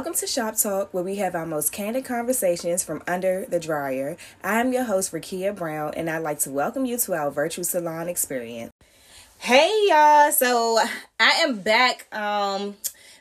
Welcome to Shop Talk, where we have our most candid conversations from under the dryer. I'm your host, Rakia Brown, and I'd like to welcome you to our virtual salon experience. Hey, y'all. So I am back. Um,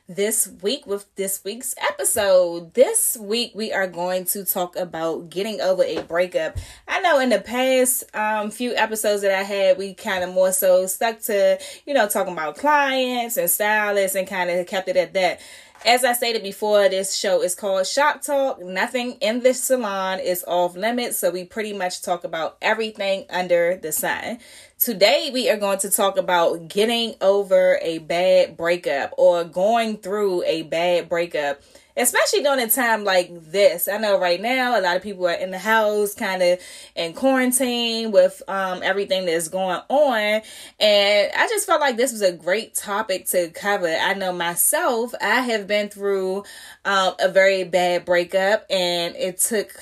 this week with this week's episode. This week we are going to talk about getting over a breakup. I know in the past um, few episodes that I had, we kind of more so stuck to, you know, talking about clients and stylists and kind of kept it at that. As I stated before, this show is called Shop Talk. Nothing in this salon is off limits, so we pretty much talk about everything under the sun. Today, we are going to talk about getting over a bad breakup or going through a bad breakup especially during a time like this. I know right now a lot of people are in the house, kind of in quarantine with um, everything that's going on, and I just felt like this was a great topic to cover. I know myself, I have been through um, a very bad breakup, and it took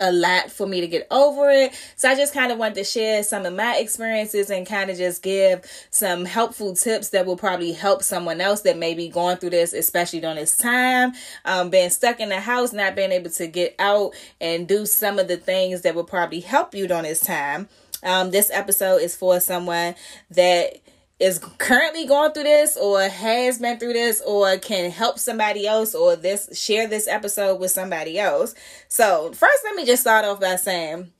a lot for me to get over it. So I just kind of want to share some of my experiences and kind of just give some helpful tips that will probably help someone else that may be going through this, especially during this time, um, being stuck in the house, not being able to get out and do some of the things that will probably help you during this time. Um, this episode is for someone that is currently going through this or has been through this or can help somebody else or this share this episode with somebody else. So, first let me just start off by saying,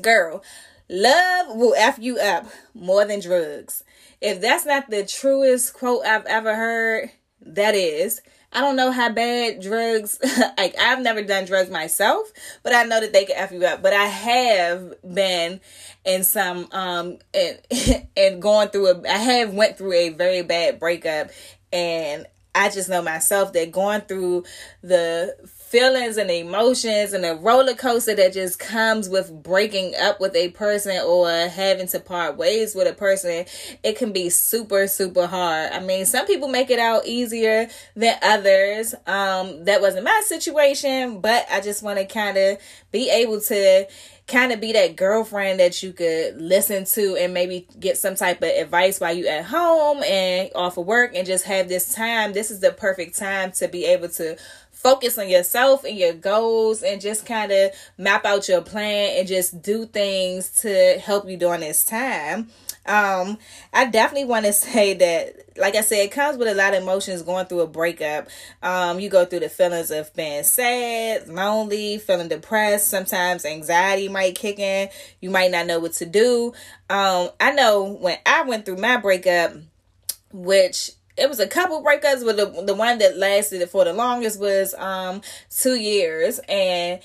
girl, love will F you up more than drugs. If that's not the truest quote I've ever heard, that is. I don't know how bad drugs like I've never done drugs myself, but I know that they can F you up. But I have been in some um and and going through a I have went through a very bad breakup and I just know myself that going through the feelings and emotions and the roller coaster that just comes with breaking up with a person or having to part ways with a person, it can be super, super hard. I mean, some people make it out easier than others. Um, that wasn't my situation, but I just want to kind of be able to kind of be that girlfriend that you could listen to and maybe get some type of advice while you at home and off of work and just have this time. This is the perfect time to be able to focus on yourself and your goals and just kind of map out your plan and just do things to help you during this time. Um, I definitely want to say that, like I said, it comes with a lot of emotions going through a breakup. Um, you go through the feelings of being sad, lonely, feeling depressed. Sometimes anxiety might kick in. You might not know what to do. Um, I know when I went through my breakup, which it was a couple breakups, but the the one that lasted for the longest was um two years, and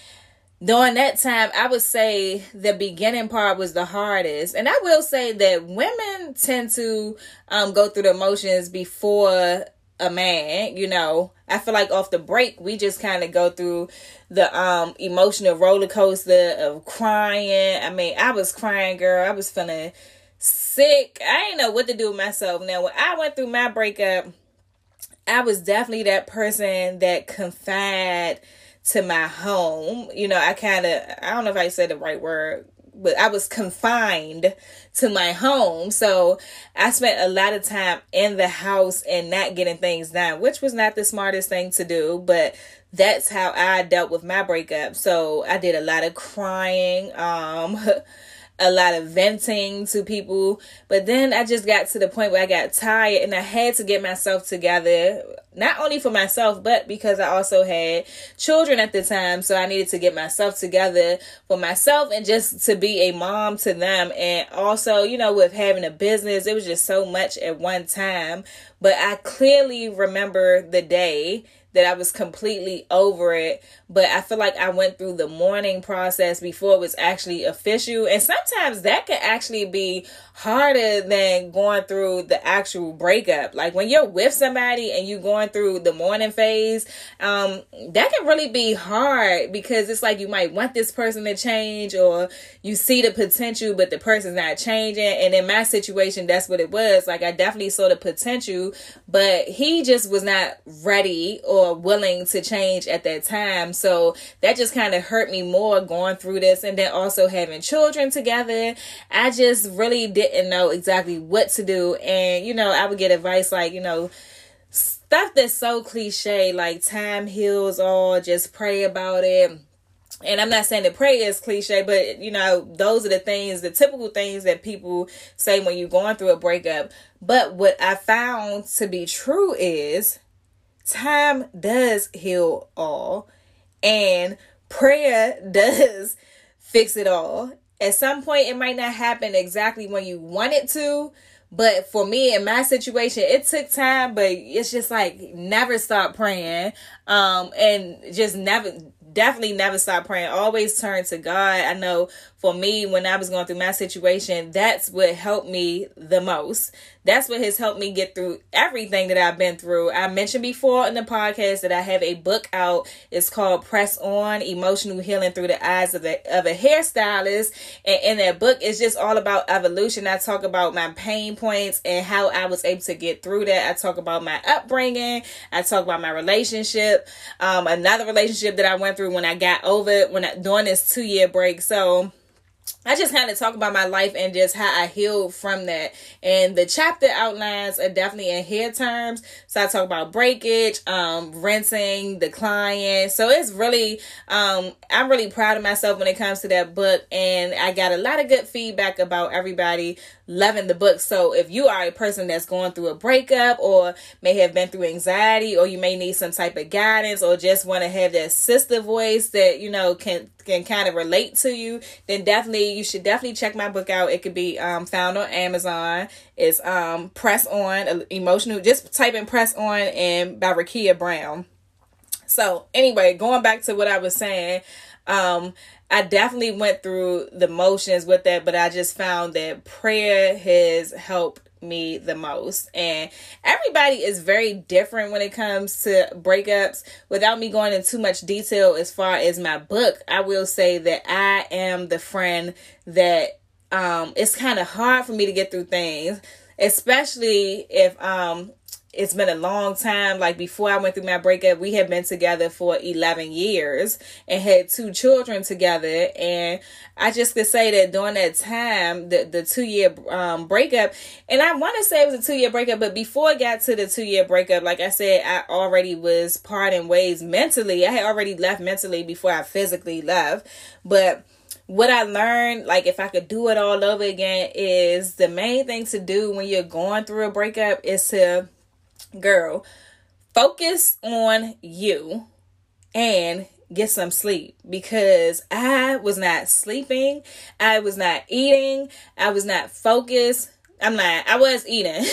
during that time, I would say the beginning part was the hardest, and I will say that women tend to um go through the emotions before a man you know. I feel like off the break we just kind of go through the um emotional roller coaster of crying. I mean i was crying girl. I was feeling sick. I didn't know what to do with myself. Now, when I went through my breakup, I was definitely that person that confide to my home. You know, I kind of, I don't know if I said the right word, but I was confined to my home. So I spent a lot of time in the house and not getting things done, which was not the smartest thing to do, but that's how I dealt with my breakup. So I did a lot of crying. Um, a lot of venting to people. But then I just got to the point where I got tired and I had to get myself together, not only for myself, but because I also had children at the time. So I needed to get myself together for myself and just to be a mom to them. And also, you know, with having a business, it was just so much at one time. But I clearly remember the day that I was completely over it. But I feel like I went through the mourning process before it was actually official. And sometimes that can actually be harder than going through the actual breakup. Like when you're with somebody and you going through the mourning phase, um, that can really be hard because it's like you might want this person to change or you see the potential, but the person's not changing. And in my situation, that's what it was. Like I definitely saw the potential, but he just was not ready or willing to change at that time. So that just kind of hurt me more going through this. And then also having children together, I just really didn't know exactly what to do. And, you know, I would get advice like, you know, stuff that's so cliche, like time heals all, just pray about it. And I'm not saying that prayer is cliche, but you know, those are the things, the typical things that people say when you're going through a breakup. But what I found to be true is time does heal all, and prayer does fix it all. At some point, it might not happen exactly when you want it to, but for me in my situation, it took time, but it's just like never stop praying. Um, and just never definitely never stop praying. Always turn to God. I know for me, when I was going through my situation, that's what helped me the most. That's what has helped me get through everything that I've been through. I mentioned before in the podcast that I have a book out. It's called Press On Emotional Healing Through the Eyes of a, of a Hairstylist. And in that book, it's just all about evolution. I talk about my pain points and how I was able to get through that. I talk about my upbringing. I talk about my relationship. Um, another relationship that I went through when I got over it, when I, during this two year break. So, I just kind of talk about my life and just how I healed from that. And the chapter outlines are definitely in hair terms. So I talk about breakage, um, rinsing, the client. So it's really, um, I'm really proud of myself when it comes to that book. And I got a lot of good feedback about everybody loving the book. So if you are a person that's going through a breakup or may have been through anxiety or you may need some type of guidance or just want to have that sister voice that, you know, can can kind of relate to you, then definitely you should definitely check my book out. It could be um, found on Amazon. It's um, Press On Emotional. Just type in Press On and by Rakia Brown. So anyway, going back to what I was saying, um, I definitely went through the motions with that, but I just found that prayer has helped me the most. And everybody is very different when it comes to breakups. Without me going into too much detail as far as my book, I will say that I am the friend that um it's kind of hard for me to get through things, especially if um it's been a long time. Like before I went through my breakup, we had been together for 11 years and had two children together. And I just could say that during that time, the, the two year um, breakup, and I want to say it was a two year breakup, but before I got to the two year breakup, like I said, I already was parting ways mentally. I had already left mentally before I physically left. But what I learned, like if I could do it all over again, is the main thing to do when you're going through a breakup is to girl, focus on you and get some sleep because I was not sleeping. I was not eating. I was not focused. I'm not, I was eating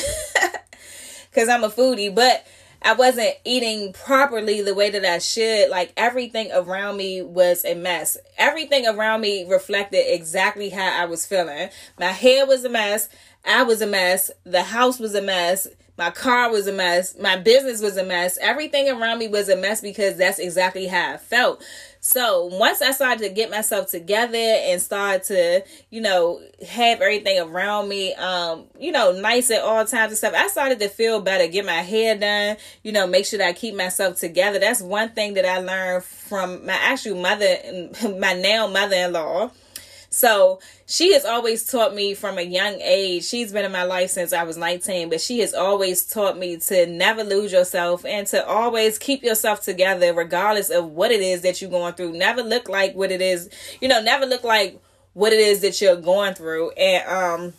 because I'm a foodie, but I wasn't eating properly the way that I should. Like everything around me was a mess. Everything around me reflected exactly how I was feeling. My hair was a mess. I was a mess. The house was a mess. My car was a mess. My business was a mess. Everything around me was a mess because that's exactly how I felt. So once I started to get myself together and start to, you know, have everything around me, um, you know, nice at all times and stuff, I started to feel better, get my hair done, you know, make sure that I keep myself together. That's one thing that I learned from my actual mother, my now mother-in-law so she has always taught me from a young age. She's been in my life since I was 19, but she has always taught me to never lose yourself and to always keep yourself together, regardless of what it is that you're going through. Never look like what it is, you know, never look like what it is that you're going through. And, um,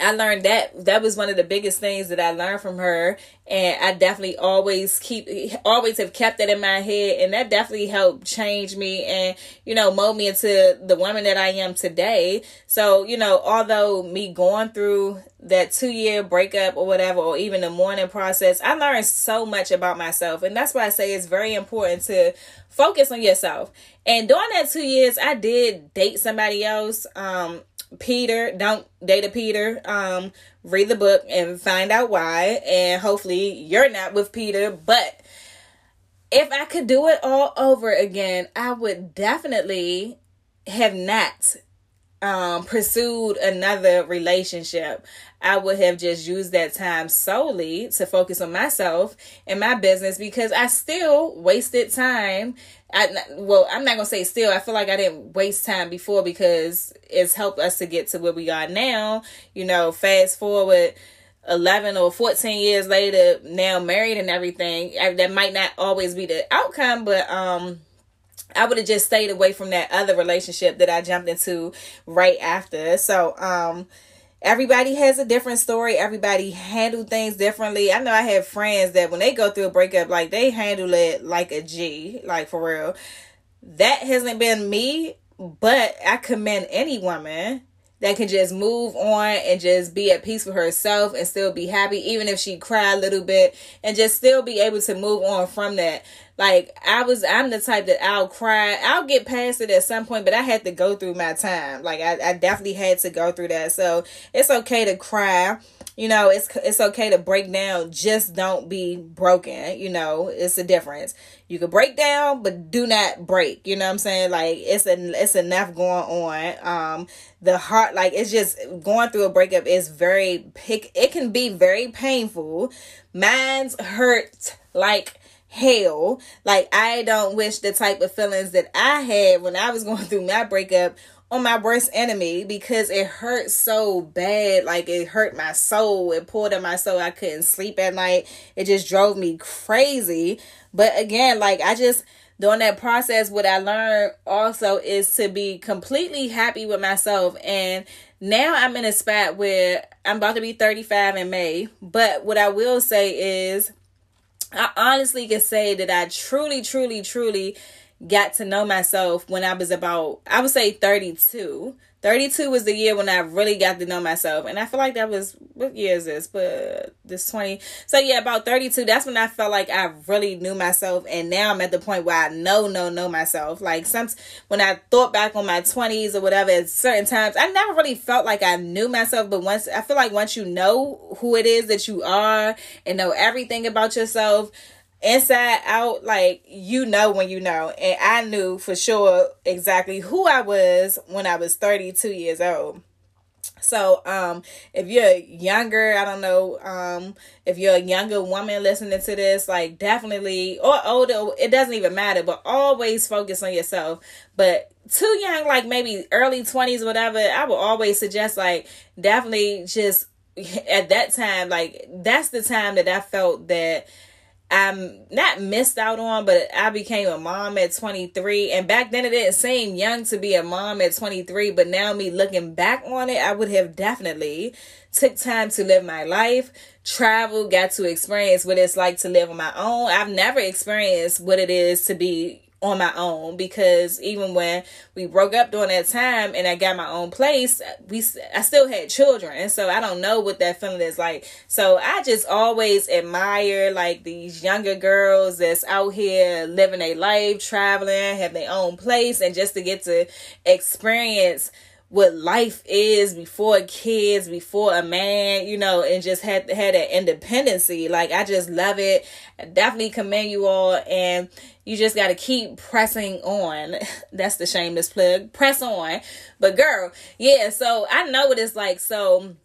I learned that that was one of the biggest things that I learned from her and I definitely always keep always have kept that in my head and that definitely helped change me and you know mold me into the woman that I am today. So, you know, although me going through that 2 year breakup or whatever or even the mourning process, I learned so much about myself and that's why I say it's very important to focus on yourself. And during that 2 years, I did date somebody else um Peter, don't date a Peter. Um, read the book and find out why. And hopefully you're not with Peter. But if I could do it all over again, I would definitely have not um, pursued another relationship. I would have just used that time solely to focus on myself and my business because I still wasted time. I, well, I'm not gonna say still. I feel like I didn't waste time before because it's helped us to get to where we are now. You know, fast forward 11 or 14 years later now married and everything that might not always be the outcome but um I would have just stayed away from that other relationship that I jumped into right after. So, um, everybody has a different story. Everybody handle things differently. I know I have friends that when they go through a breakup, like they handle it like a G, like for real. That hasn't been me, but I commend any woman that can just move on and just be at peace with herself and still be happy, even if she cry a little bit, and just still be able to move on from that. Like I was, I'm the type that I'll cry. I'll get past it at some point, but I had to go through my time. Like I, I definitely had to go through that. So it's okay to cry. You know it's it's okay to break down. Just don't be broken you know. It's a difference. You can break down but do not break. You know what i'm saying? Like it's a, it's enough going on. Um the heart like it's just going through a breakup is very pick it can be very painful. Mine's hurt like hell like i don't wish the type of feelings that i had when i was going through my breakup on my worst enemy because it hurt so bad. Like it hurt my soul. It pulled at my soul. I couldn't sleep at night. It just drove me crazy. But again, like I just during that process, what I learned also is to be completely happy with myself. And now I'm in a spot where I'm about to be 35 in May. But what I will say is, I honestly can say that I truly, truly, truly got to know myself when I was about, I would say 32. 32 was the year when I really got to know myself. And I feel like that was, what year is this? But this 20. So yeah, about 32, that's when I felt like I really knew myself. And now I'm at the point where I know, know, know myself. Like some, when I thought back on my 20s or whatever, at certain times, I never really felt like I knew myself. But once, I feel like once you know who it is that you are and know everything about yourself, inside out like you know when you know. And i knew for sure exactly who i was when i was 32 years old. So um if you're younger i don't know um if you're a younger woman listening to this like definitely or older it doesn't even matter but always focus on yourself. But too young like maybe early 20s whatever i would always suggest like definitely just at that time like that's the time that i felt that I'm not missed out on, but I became a mom at 23. And back then it didn't seem young to be a mom at 23, but now me looking back on it, I would have definitely took time to live my life, travel, got to experience what it's like to live on my own. I've never experienced what it is to be on my own because even when we broke up during that time and I got my own place, we I still had children, and so I don't know what that feeling is like. So I just always admire like these younger girls that's out here living a life, traveling, have their own place, and just to get to experience what life is before kids, before a man, you know, and just had had that independency. Like I just love it. I definitely commend you all and you just gotta keep pressing on. That's the shameless plug. Press on. But girl, yeah, so I know what it's like. So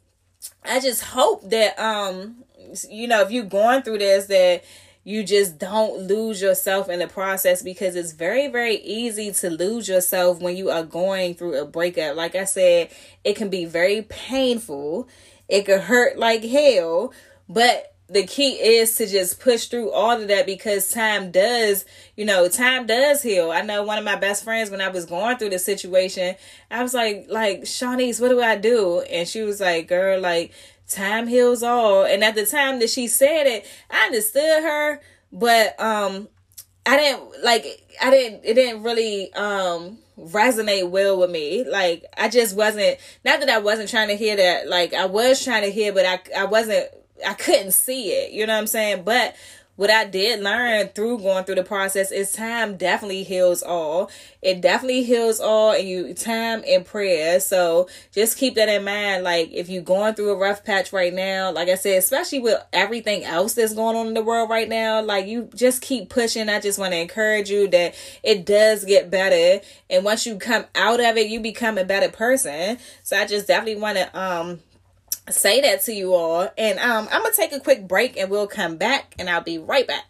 I just hope that um you know if you're going through this that you just don't lose yourself in the process because it's very very easy to lose yourself when you are going through a breakup like i said it can be very painful it could hurt like hell but the key is to just push through all of that because time does, you know, time does heal. I know one of my best friends when I was going through the situation, I was like, like, Shawnee's, what do I do? And she was like, girl, like, time heals all. And at the time that she said it, I understood her, but um I didn't like I didn't it didn't really um resonate well with me. Like I just wasn't not that I wasn't trying to hear that, like I was trying to hear, but I I wasn't I couldn't see it. You know what I'm saying? But what I did learn through going through the process is time definitely heals all. It definitely heals all and you time and prayer. So just keep that in mind. Like if you're going through a rough patch right now, like I said, especially with everything else that's going on in the world right now, like you just keep pushing. I just want to encourage you that it does get better. And once you come out of it, you become a better person. So I just definitely want to um say that to you all. And um, I'm gonna take a quick break and we'll come back and I'll be right back.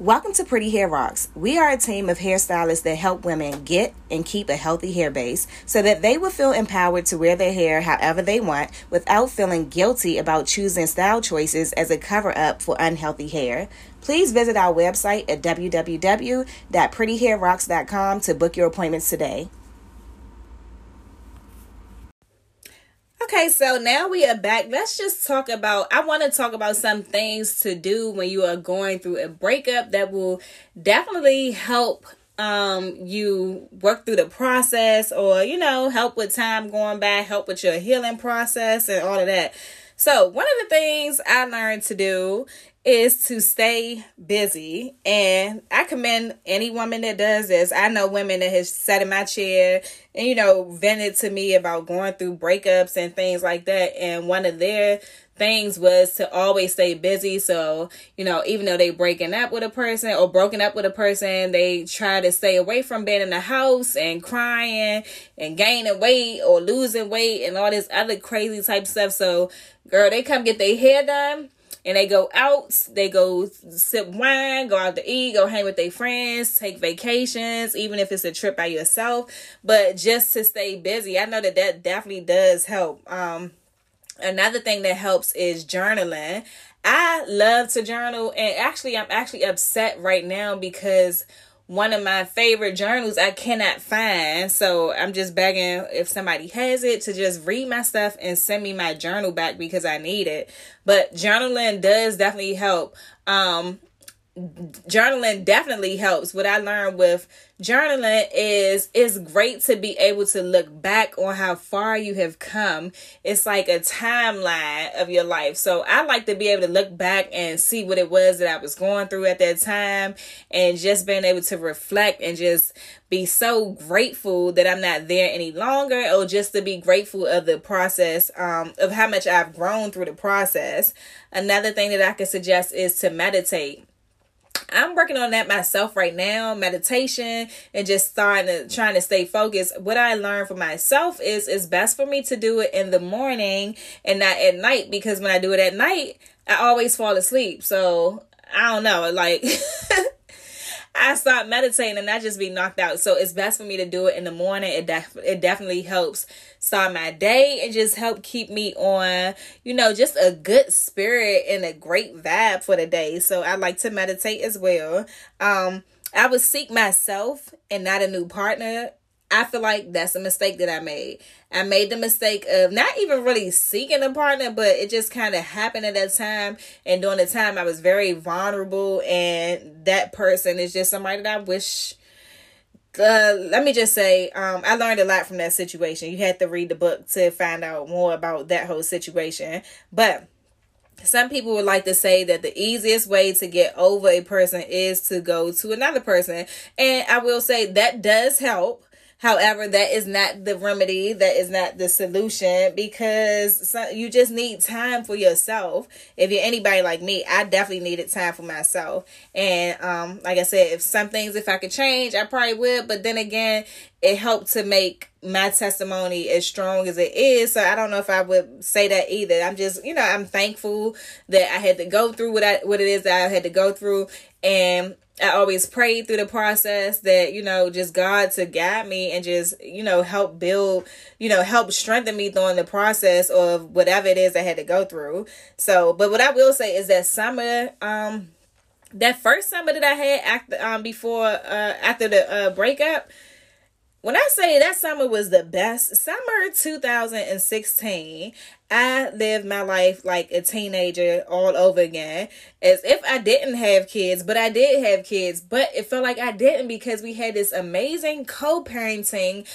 Welcome to Pretty Hair Rocks. We are a team of hairstylists that help women get and keep a healthy hair base so that they will feel empowered to wear their hair however they want without feeling guilty about choosing style choices as a cover up for unhealthy hair. Please visit our website at www.prettyhairrocks.com to book your appointments today. Okay, so now we are back. Let's just talk about. I want to talk about some things to do when you are going through a breakup that will definitely help um you work through the process or you know help with time going back help with your healing process and all of that so one of the things i learned to do is to stay busy. And I commend any woman that does this. I know women that has sat in my chair and, you know, vented to me about going through breakups and things like that. And one of their things was to always stay busy. So, you know, even though they breaking up with a person or broken up with a person, they try to stay away from being in the house and crying and gaining weight or losing weight and all this other crazy type stuff. So, girl, they come get their hair done and they go out, they go sip wine, go out to eat, go hang with their friends, take vacations, even if it's a trip by yourself, but just to stay busy. I know that that definitely does help. Um, another thing that helps is journaling. I love to journal, and actually, I'm actually upset right now because one of my favorite journals I cannot find. So I'm just begging if somebody has it to just read my stuff and send me my journal back because I need it. But journaling does definitely help. Um, journaling definitely helps. What I learned with journaling is it's great to be able to look back on how far you have come. It's like a timeline of your life. So I like to be able to look back and see what it was that I was going through at that time and just being able to reflect and just be so grateful that I'm not there any longer or just to be grateful of the process um, of how much I've grown through the process. Another thing that I could suggest is to meditate I'm working on that myself right now, meditation and just starting to trying to stay focused. What I learned for myself is it's best for me to do it in the morning and not at night because when I do it at night, I always fall asleep. So I don't know, like I start meditating and I just be knocked out. So it's best for me to do it in the morning. It def- it definitely helps start my day and just help keep me on, you know, just a good spirit and a great vibe for the day. So I like to meditate as well. Um I would seek myself and not a new partner I feel like that's a mistake that I made. I made the mistake of not even really seeking a partner, but it just kind of happened at that time. And during the time, I was very vulnerable, and that person is just somebody that I wish. Uh, let me just say, um, I learned a lot from that situation. You had to read the book to find out more about that whole situation. But some people would like to say that the easiest way to get over a person is to go to another person. And I will say that does help However, that is not the remedy. That is not the solution because you just need time for yourself. If you're anybody like me, I definitely needed time for myself. And um, like I said, if some things, if I could change, I probably would. But then again, it helped to make my testimony as strong as it is. So I don't know if I would say that either. I'm just, you know, I'm thankful that I had to go through what I what it is that I had to go through and I always prayed through the process that, you know, just God to guide me and just, you know, help build, you know, help strengthen me during the process of whatever it is I had to go through. So, but what I will say is that summer, um, that first summer that I had after, um, before, uh, after the, uh, breakup, when I say that summer was the best, summer 2016, I lived my life like a teenager all over again, as if I didn't have kids, but I did have kids, but it felt like I didn't because we had this amazing co parenting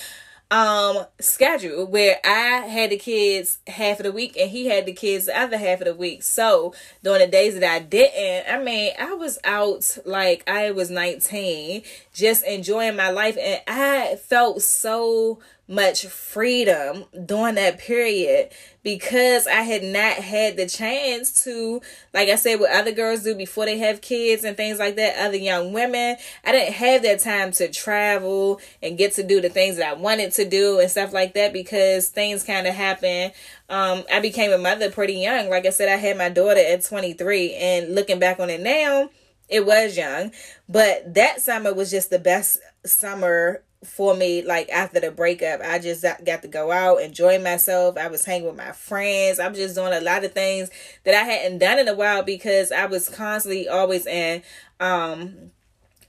um schedule where I had the kids half of the week and he had the kids the other half of the week. So during the days that I didn't, I mean, I was out like I was 19, just enjoying my life and I felt so much freedom during that period because I had not had the chance to, like I said, what other girls do before they have kids and things like that, other young women. I didn't have that time to travel and get to do the things that I wanted to do and stuff like that because things kind of happen. Um, I became a mother pretty young. Like I said, I had my daughter at 23, and looking back on it now, it was young, but that summer was just the best summer for me like after the breakup i just got to go out enjoy myself. I was hanging with my friends. I'm just doing a lot of things that i hadn't done in a while because i was constantly always in um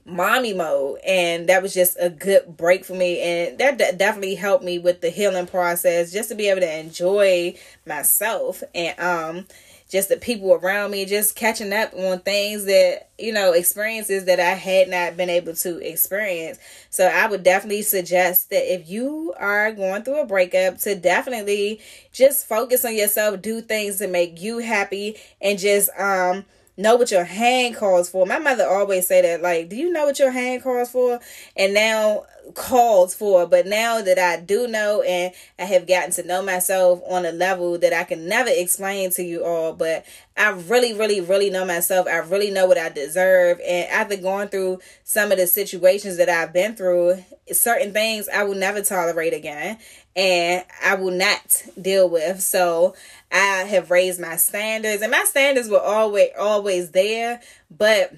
mommy mode. And that was just a good break for me. And that d- definitely helped me with the healing process just to be able to enjoy myself. And um just the people around me, just catching up on things that, you know, experiences that I had not been able to experience. So I would definitely suggest that if you are going through a breakup, to definitely just focus on yourself, do things to make you happy, and just, um, know what your hand calls for. My mother always say that, like, do you know what your hand calls for? And now calls for, but now that I do know and I have gotten to know myself on a level that I can never explain to you all, but I really, really, really know myself. I really know what I deserve. And after going through some of the situations that I've been through, certain things I will never tolerate again and I will not deal with. So I have raised my standards and my standards were always always there, but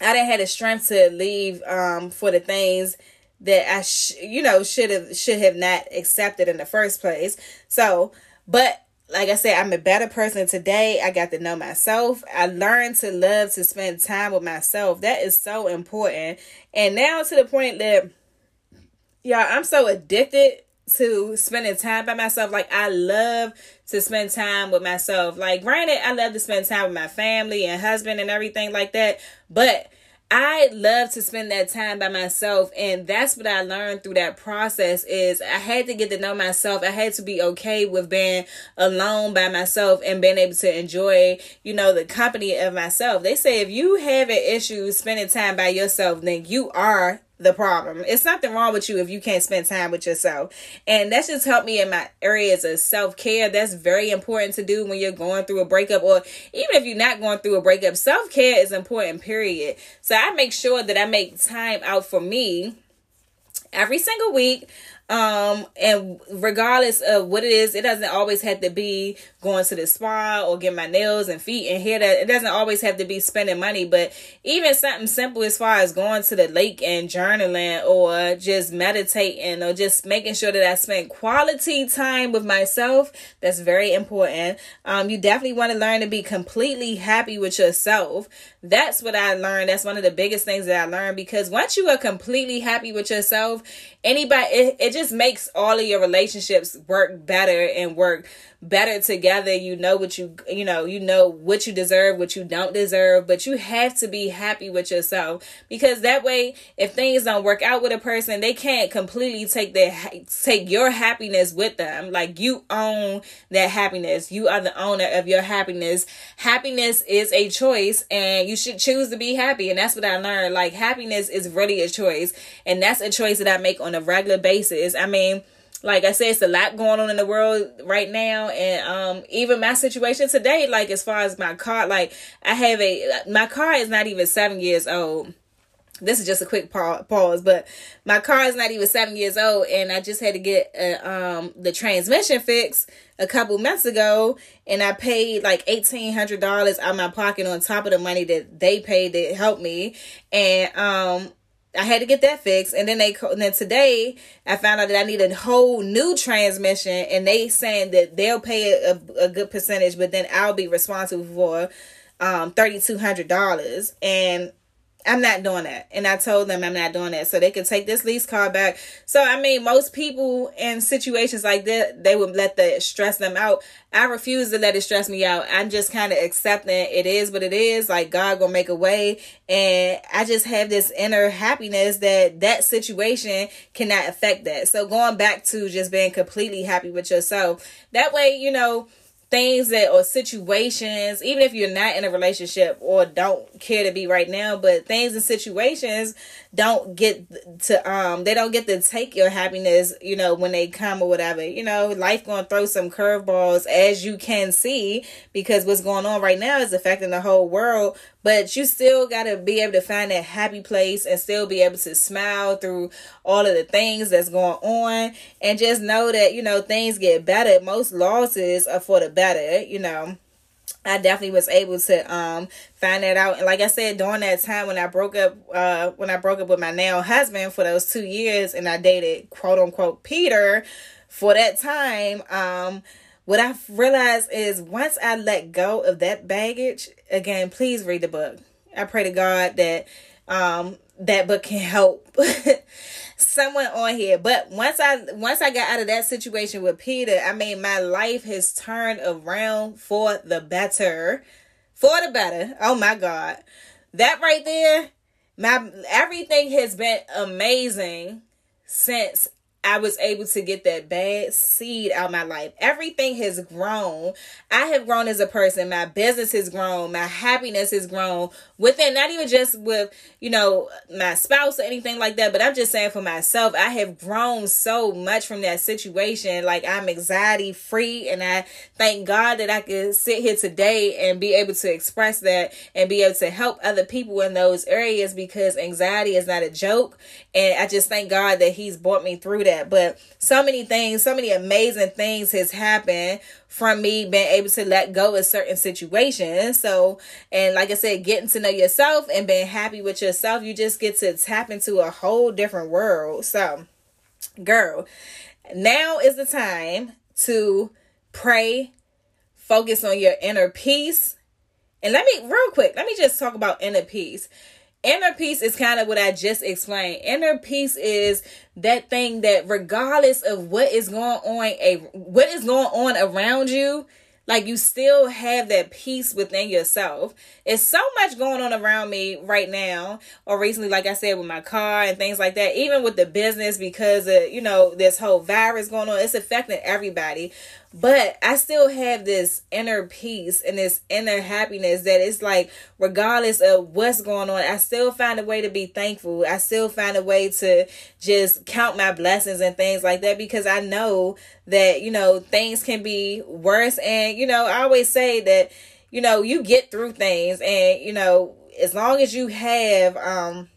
I didn't have the strength to leave um for the things that I sh- you know should have should have not accepted in the first place. So, but like I said, I'm a better person today. I got to know myself. I learned to love to spend time with myself. That is so important. And now to the point that yeah, I'm so addicted to spending time by myself. Like I love to spend time with myself. Like granted, I love to spend time with my family and husband and everything like that, but I love to spend that time by myself and that's what I learned through that process is I had to get to know myself. I had to be okay with being alone by myself and being able to enjoy, you know, the company of myself. They say if you have an issue spending time by yourself, then you are the problem. It's nothing wrong with you if you can't spend time with yourself. And that's just helped me in my areas of self care. That's very important to do when you're going through a breakup or even if you're not going through a breakup. Self care is important, period. So I make sure that I make time out for me every single week um, and regardless of what it is, it doesn't always have to be going to the spa or get my nails and feet and hair. That it doesn't always have to be spending money, but even something simple as far as going to the lake and journaling or just meditating or just making sure that I spend quality time with myself. That's very important. Um, you definitely want to learn to be completely happy with yourself. That's what I learned. That's one of the biggest things that I learned because once you are completely happy with yourself, anybody, it, it just makes all of your relationships work better and work better together. You know what you you know, you know what you deserve, what you don't deserve, but you have to be happy with yourself because that way if things don't work out with a person, they can't completely take their take your happiness with them. Like you own that happiness. You are the owner of your happiness. Happiness is a choice and you should choose to be happy and that's what I learned. Like happiness is really a choice and that's a choice that I make on a regular basis. I mean, like I said, it's a lot going on in the world right now, and um, even my situation today, like as far as my car, like I have a my car is not even seven years old. This is just a quick pause, but my car is not even seven years old, and I just had to get uh, um the transmission fixed a couple months ago, and I paid like eighteen hundred dollars out of my pocket on top of the money that they paid to help me, and um I had to get that fixed, and then they and then today I found out that I need a whole new transmission, and they saying that they'll pay a, a good percentage, but then I'll be responsible for um thirty two hundred dollars, and I'm not doing that. And I told them I'm not doing that. So they could take this lease car back. So I mean most people in situations like that, they would let that stress them out. I refuse to let it stress me out. I'm just kind of accepting it is what it is. Like God gonna make a way. And I just have this inner happiness that that situation cannot affect that. So going back to just being completely happy with yourself. That way, you know, things that or situations even if you're not in a relationship or don't care to be right now but things and situations don't get to um they don't get to take your happiness you know when they come or whatever. You know life gonna throw some curveballs as you can see because what's going on right now is affecting the whole world but you still got to be able to find that happy place and still be able to smile through all of the things that's going on and just know that, you know, things get better. Most losses are for the better, you know. I definitely was able to um find that out. And like I said, during that time when I broke up uh when I broke up with my now husband for those two years and I dated quote unquote Peter for that time, um what I've realized is once I let go of that baggage, again, please read the book. I pray to God that um that book can help someone on here. But once I once I got out of that situation with Peter, I mean my life has turned around for the better. For the better. Oh my God. That right there, my everything has been amazing since I was able to get that bad seed out of my life. Everything has grown. I have grown as a person. My business has grown. My happiness has grown within, not even just with, you know, my spouse or anything like that, but I'm just saying for myself, I have grown so much from that situation. Like I'm anxiety free and I thank God that I could sit here today and be able to express that and be able to help other people in those areas because anxiety is not a joke. And I just thank God that He's brought me through that that. But so many things, so many amazing things has happened from me being able to let go of certain situations. So, and like I said, getting to know yourself and being happy with yourself, you just get to tap into a whole different world. So, girl, now is the time to pray, focus on your inner peace. And let me, real quick, let me just talk about inner peace Inner peace is kind of what I just explained. Inner peace is that thing that regardless of what is going on, a what is going on around you, like you still have that peace within yourself. It's so much going on around me right now, or recently, like I said, with my car and things like that, even with the business because of, you know, this whole virus going on, it's affecting everybody. But I still have this inner peace and this inner happiness that it's like, regardless of what's going on, I still find a way to be thankful. I still find a way to just count my blessings and things like that because I know that, you know, things can be worse. And, you know, I always say that, you know, you get through things and, you know, as long as you have, um,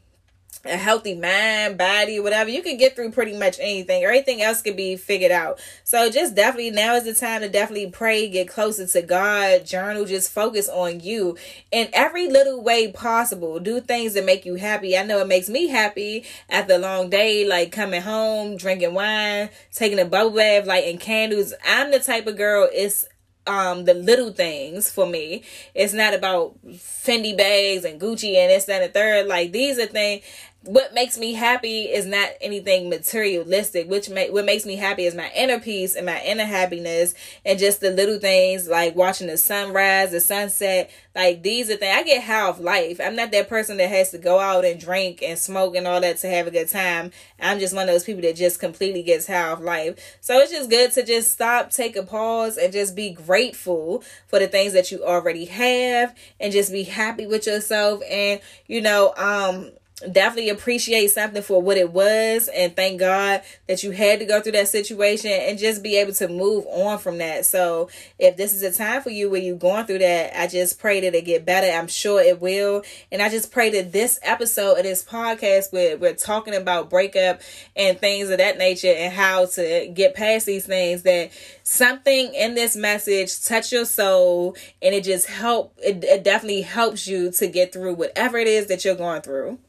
a healthy mind, body, whatever, you can get through pretty much anything. Everything else can be figured out. So just definitely now is the time to definitely pray, get closer to God, journal, just focus on you in every little way possible. Do things that make you happy. I know it makes me happy after a long day, like coming home, drinking wine, taking a bubble bath, lighting candles. I'm the type of girl, it's um the little things for me. It's not about Fendi bags and Gucci and this, that, and the third. Like these are things what makes me happy is not anything materialistic. Which make what makes me happy is my inner peace and my inner happiness and just the little things like watching the sunrise the sunset. Like these are things i get off life. I'm not that person that has to go out and drink and smoke and all that to have a good time. I'm just one of those people that just completely gets off life. So it's just good to just stop take a pause and just be grateful for the things that you already have and just be happy with yourself. And you know um definitely appreciate something for what it was and thank God that you had to go through that situation and just be able to move on from that. So if this is a time for you where you're going through that, I just pray that it get better. I'm sure it will. And I just pray that this episode of this podcast where we're talking about breakup and things of that nature and how to get past these things that something in this message touch your soul and it just help it, it definitely helps you to get through whatever it is that you're going through.